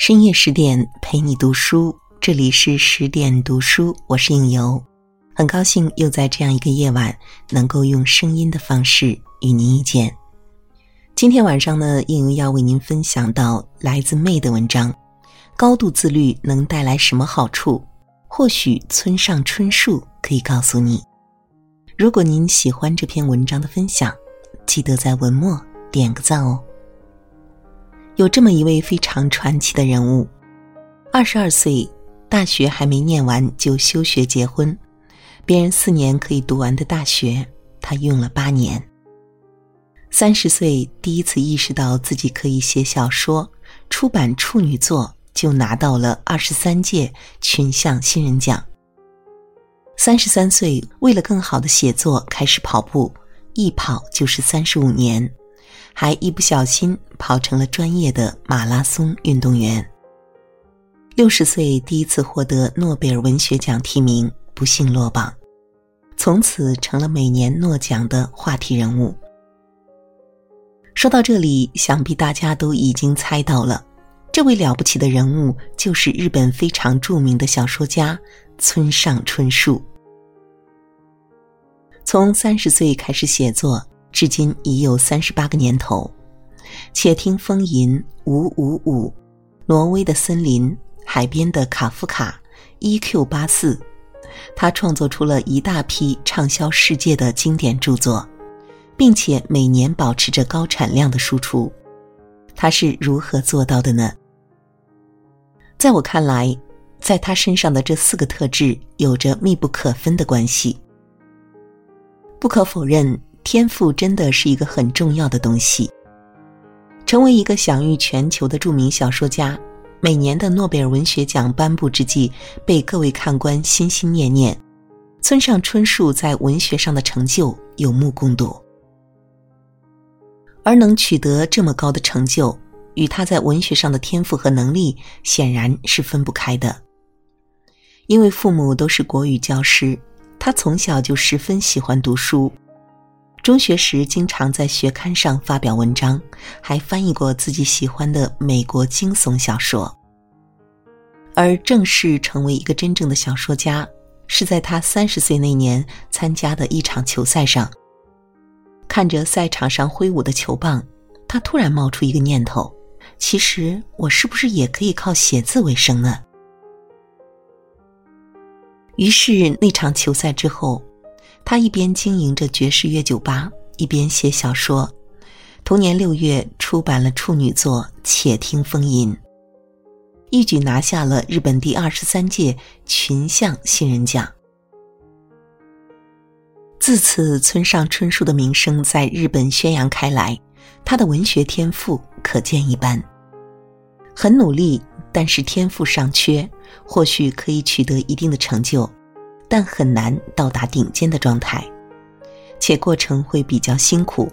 深夜十点陪你读书，这里是十点读书，我是应由，很高兴又在这样一个夜晚能够用声音的方式与您遇见。今天晚上呢，应由要为您分享到来自妹的文章：高度自律能带来什么好处？或许村上春树可以告诉你。如果您喜欢这篇文章的分享，记得在文末点个赞哦。有这么一位非常传奇的人物，二十二岁，大学还没念完就休学结婚，别人四年可以读完的大学，他用了八年。三十岁第一次意识到自己可以写小说，出版处女作就拿到了二十三届群像新人奖。三十三岁，为了更好的写作开始跑步，一跑就是三十五年。还一不小心跑成了专业的马拉松运动员。六十岁第一次获得诺贝尔文学奖提名，不幸落榜，从此成了每年诺奖的话题人物。说到这里，想必大家都已经猜到了，这位了不起的人物就是日本非常著名的小说家村上春树。从三十岁开始写作。至今已有三十八个年头，且听风吟五五五，挪威的森林，海边的卡夫卡，E.Q. 八四，他创作出了一大批畅销世界的经典著作，并且每年保持着高产量的输出。他是如何做到的呢？在我看来，在他身上的这四个特质有着密不可分的关系。不可否认。天赋真的是一个很重要的东西。成为一个享誉全球的著名小说家，每年的诺贝尔文学奖颁布之际，被各位看官心心念念。村上春树在文学上的成就有目共睹，而能取得这么高的成就，与他在文学上的天赋和能力显然是分不开的。因为父母都是国语教师，他从小就十分喜欢读书。中学时，经常在学刊上发表文章，还翻译过自己喜欢的美国惊悚小说。而正式成为一个真正的小说家，是在他三十岁那年参加的一场球赛上。看着赛场上挥舞的球棒，他突然冒出一个念头：其实我是不是也可以靠写字为生呢？于是那场球赛之后。他一边经营着爵士乐酒吧，一边写小说。同年六月，出版了处女作《且听风吟》，一举拿下了日本第二十三届群像新人奖。自此，村上春树的名声在日本宣扬开来。他的文学天赋可见一斑，很努力，但是天赋尚缺，或许可以取得一定的成就。但很难到达顶尖的状态，且过程会比较辛苦。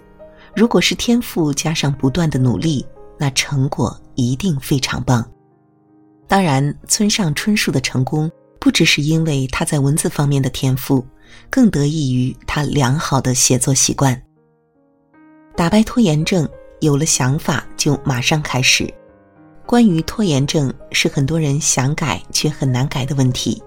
如果是天赋加上不断的努力，那成果一定非常棒。当然，村上春树的成功不只是因为他在文字方面的天赋，更得益于他良好的写作习惯。打败拖延症，有了想法就马上开始。关于拖延症，是很多人想改却很难改的问题。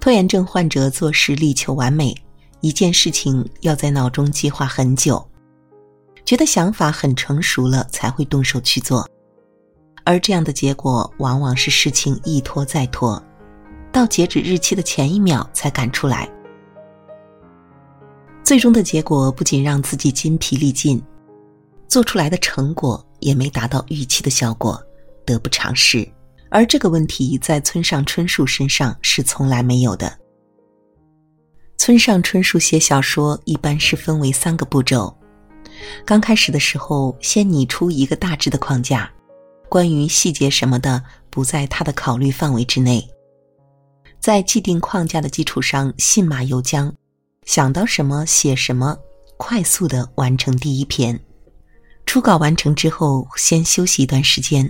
拖延症患者做事力求完美，一件事情要在脑中计划很久，觉得想法很成熟了才会动手去做，而这样的结果往往是事情一拖再拖，到截止日期的前一秒才赶出来，最终的结果不仅让自己筋疲力尽，做出来的成果也没达到预期的效果，得不偿失。而这个问题在村上春树身上是从来没有的。村上春树写小说一般是分为三个步骤：刚开始的时候，先拟出一个大致的框架，关于细节什么的不在他的考虑范围之内，在既定框架的基础上信马由缰，想到什么写什么，快速的完成第一篇。初稿完成之后，先休息一段时间。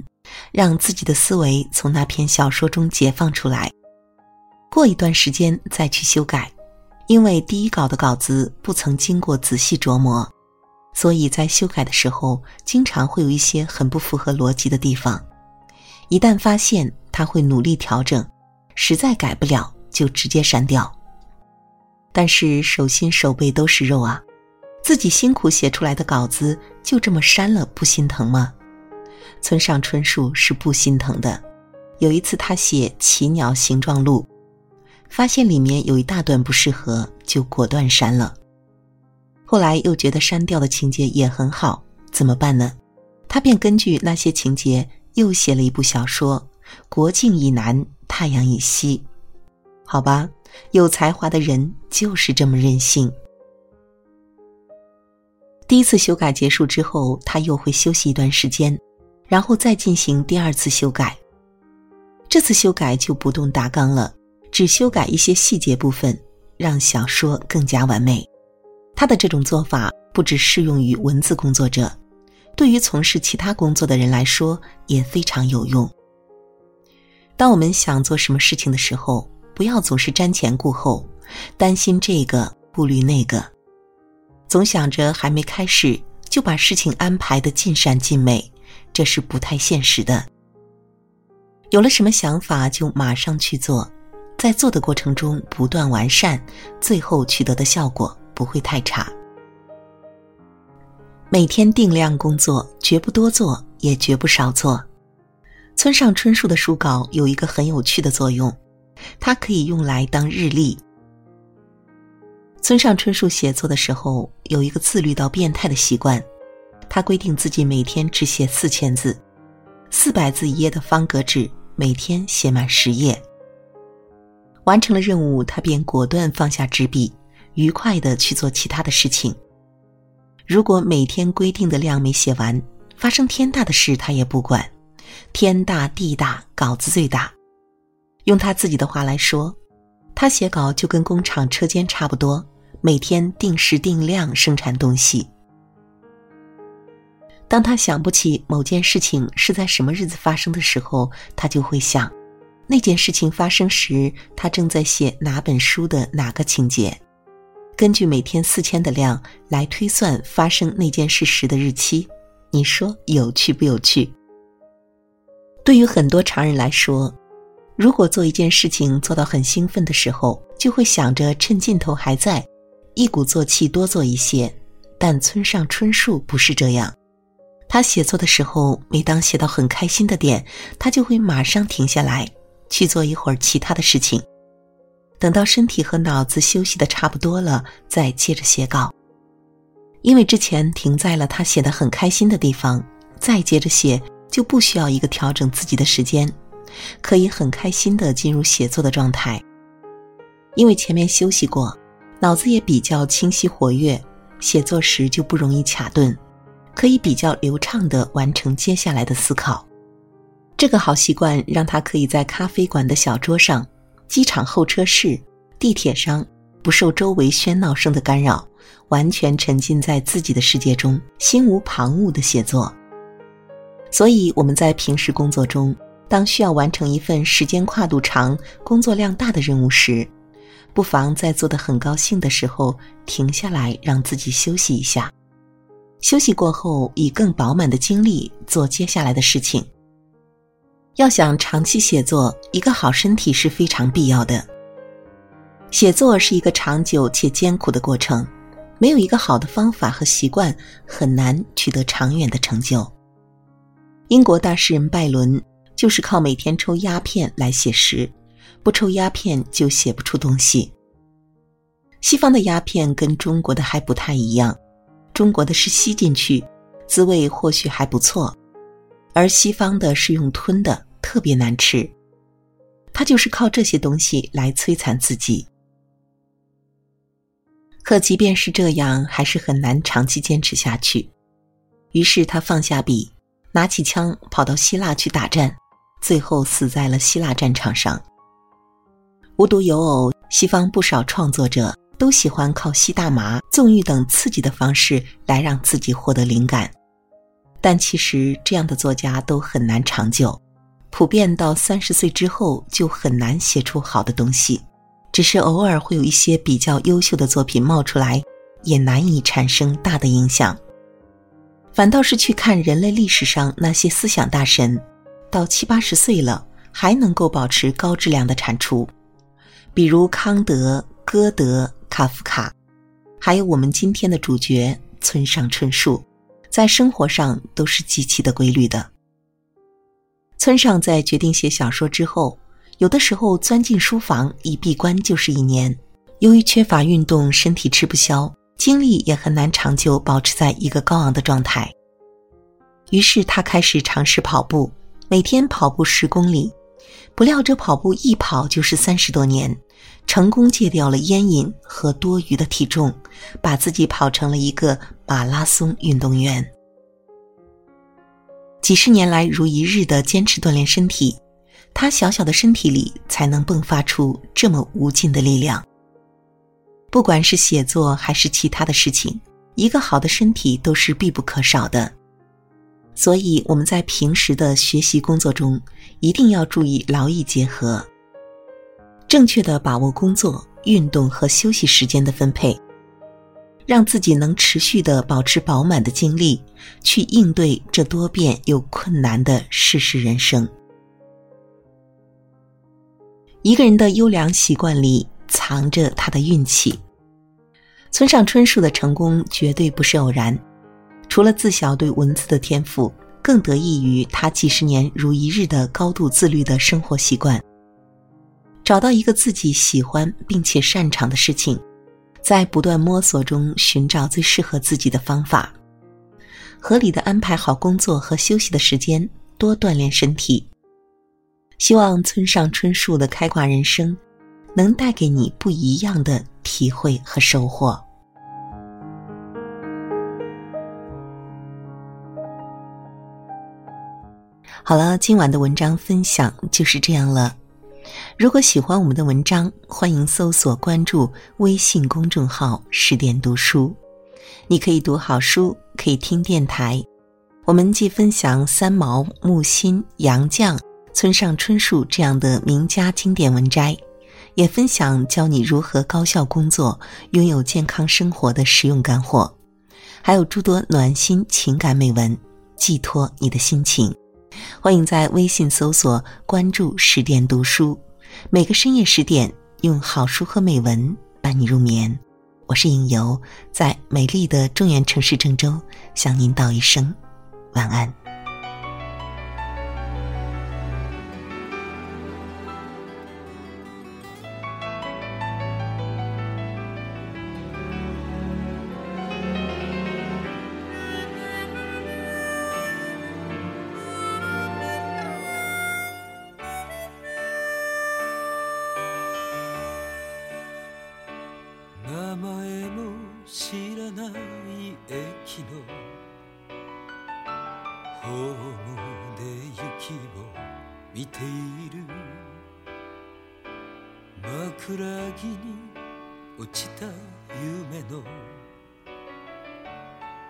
让自己的思维从那篇小说中解放出来，过一段时间再去修改，因为第一稿的稿子不曾经过仔细琢磨，所以在修改的时候经常会有一些很不符合逻辑的地方。一旦发现，他会努力调整，实在改不了就直接删掉。但是手心手背都是肉啊，自己辛苦写出来的稿子就这么删了，不心疼吗？村上春树是不心疼的。有一次他写《奇鸟形状录》，发现里面有一大段不适合，就果断删了。后来又觉得删掉的情节也很好，怎么办呢？他便根据那些情节又写了一部小说《国境以南，太阳以西》。好吧，有才华的人就是这么任性。第一次修改结束之后，他又会休息一段时间，然后再进行第二次修改。这次修改就不动大纲了，只修改一些细节部分，让小说更加完美。他的这种做法不只适用于文字工作者。对于从事其他工作的人来说也非常有用。当我们想做什么事情的时候，不要总是瞻前顾后，担心这个顾虑那个，总想着还没开始就把事情安排的尽善尽美，这是不太现实的。有了什么想法就马上去做，在做的过程中不断完善，最后取得的效果不会太差。每天定量工作，绝不多做，也绝不少做。村上春树的书稿有一个很有趣的作用，它可以用来当日历。村上春树写作的时候有一个自律到变态的习惯，他规定自己每天只写四千字，四百字一页的方格纸，每天写满十页。完成了任务，他便果断放下纸笔，愉快的去做其他的事情。如果每天规定的量没写完，发生天大的事他也不管，天大地大，稿子最大。用他自己的话来说，他写稿就跟工厂车间差不多，每天定时定量生产东西。当他想不起某件事情是在什么日子发生的时候，他就会想，那件事情发生时他正在写哪本书的哪个情节。根据每天四千的量来推算发生那件事时的日期，你说有趣不有趣？对于很多常人来说，如果做一件事情做到很兴奋的时候，就会想着趁劲头还在，一鼓作气多做一些。但村上春树不是这样，他写作的时候，每当写到很开心的点，他就会马上停下来去做一会儿其他的事情。等到身体和脑子休息的差不多了，再接着写稿。因为之前停在了他写的很开心的地方，再接着写就不需要一个调整自己的时间，可以很开心的进入写作的状态。因为前面休息过，脑子也比较清晰活跃，写作时就不容易卡顿，可以比较流畅的完成接下来的思考。这个好习惯让他可以在咖啡馆的小桌上。机场候车室、地铁上，不受周围喧闹声的干扰，完全沉浸在自己的世界中，心无旁骛的写作。所以我们在平时工作中，当需要完成一份时间跨度长、工作量大的任务时，不妨在做的很高兴的时候停下来，让自己休息一下。休息过后，以更饱满的精力做接下来的事情。要想长期写作，一个好身体是非常必要的。写作是一个长久且艰苦的过程，没有一个好的方法和习惯，很难取得长远的成就。英国大诗人拜伦就是靠每天抽鸦片来写诗，不抽鸦片就写不出东西。西方的鸦片跟中国的还不太一样，中国的是吸进去，滋味或许还不错。而西方的是用吞的，特别难吃。他就是靠这些东西来摧残自己。可即便是这样，还是很难长期坚持下去。于是他放下笔，拿起枪，跑到希腊去打战，最后死在了希腊战场上。无独有偶，西方不少创作者都喜欢靠吸大麻、纵欲等刺激的方式来让自己获得灵感。但其实这样的作家都很难长久，普遍到三十岁之后就很难写出好的东西，只是偶尔会有一些比较优秀的作品冒出来，也难以产生大的影响。反倒是去看人类历史上那些思想大神，到七八十岁了还能够保持高质量的产出，比如康德、歌德、卡夫卡，还有我们今天的主角村上春树，在生活上都是极其的规律的。村上在决定写小说之后，有的时候钻进书房一闭关就是一年。由于缺乏运动，身体吃不消，精力也很难长久保持在一个高昂的状态。于是他开始尝试跑步，每天跑步十公里。不料这跑步一跑就是三十多年，成功戒掉了烟瘾和多余的体重，把自己跑成了一个马拉松运动员。几十年来如一日的坚持锻炼身体，他小小的身体里才能迸发出这么无尽的力量。不管是写作还是其他的事情，一个好的身体都是必不可少的。所以我们在平时的学习工作中，一定要注意劳逸结合，正确的把握工作、运动和休息时间的分配，让自己能持续的保持饱满的精力，去应对这多变又困难的世事人生。一个人的优良习惯里。藏着他的运气。村上春树的成功绝对不是偶然，除了自小对文字的天赋，更得益于他几十年如一日的高度自律的生活习惯。找到一个自己喜欢并且擅长的事情，在不断摸索中寻找最适合自己的方法，合理的安排好工作和休息的时间，多锻炼身体。希望村上春树的开挂人生。能带给你不一样的体会和收获。好了，今晚的文章分享就是这样了。如果喜欢我们的文章，欢迎搜索关注微信公众号“十点读书”，你可以读好书，可以听电台。我们既分享三毛、木心、杨绛、村上春树这样的名家经典文摘。也分享教你如何高效工作、拥有健康生活的实用干货，还有诸多暖心情感美文，寄托你的心情。欢迎在微信搜索关注“十点读书”，每个深夜十点，用好书和美文伴你入眠。我是影游，在美丽的中原城市郑州，向您道一声晚安。駅のホームで雪を見ている枕木に落ちた夢の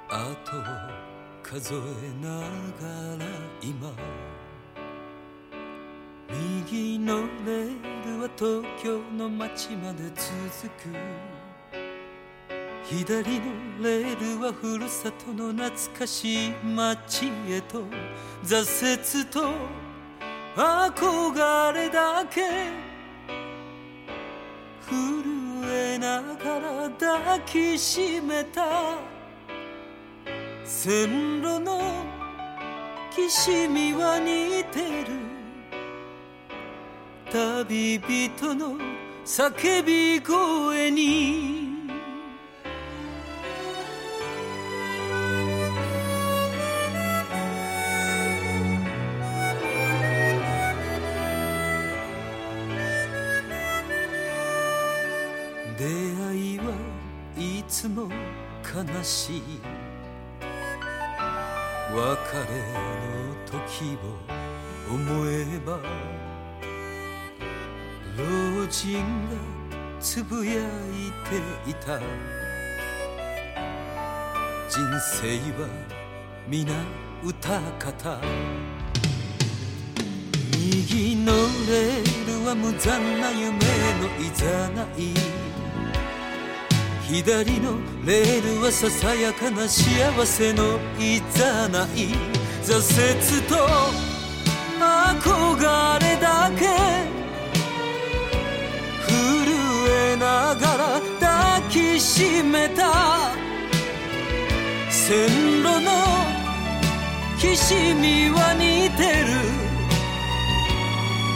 後を数えながら今。右のレールは東京の街まで続く。左のレールはふるさとの懐かしい街へと挫折と憧れだけ震えながら抱きしめた線路のきしみは似てる。旅人の叫び声にしい別れの時を思えば老人がつぶやいていた。人生は皆歌方。右のレールは無残な夢のいざない。左のレールはささやかな幸せのいざない挫折と憧れだけ震えながら抱きしめた。線路のきしみは似てる。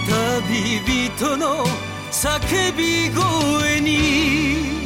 旅人の叫び声に。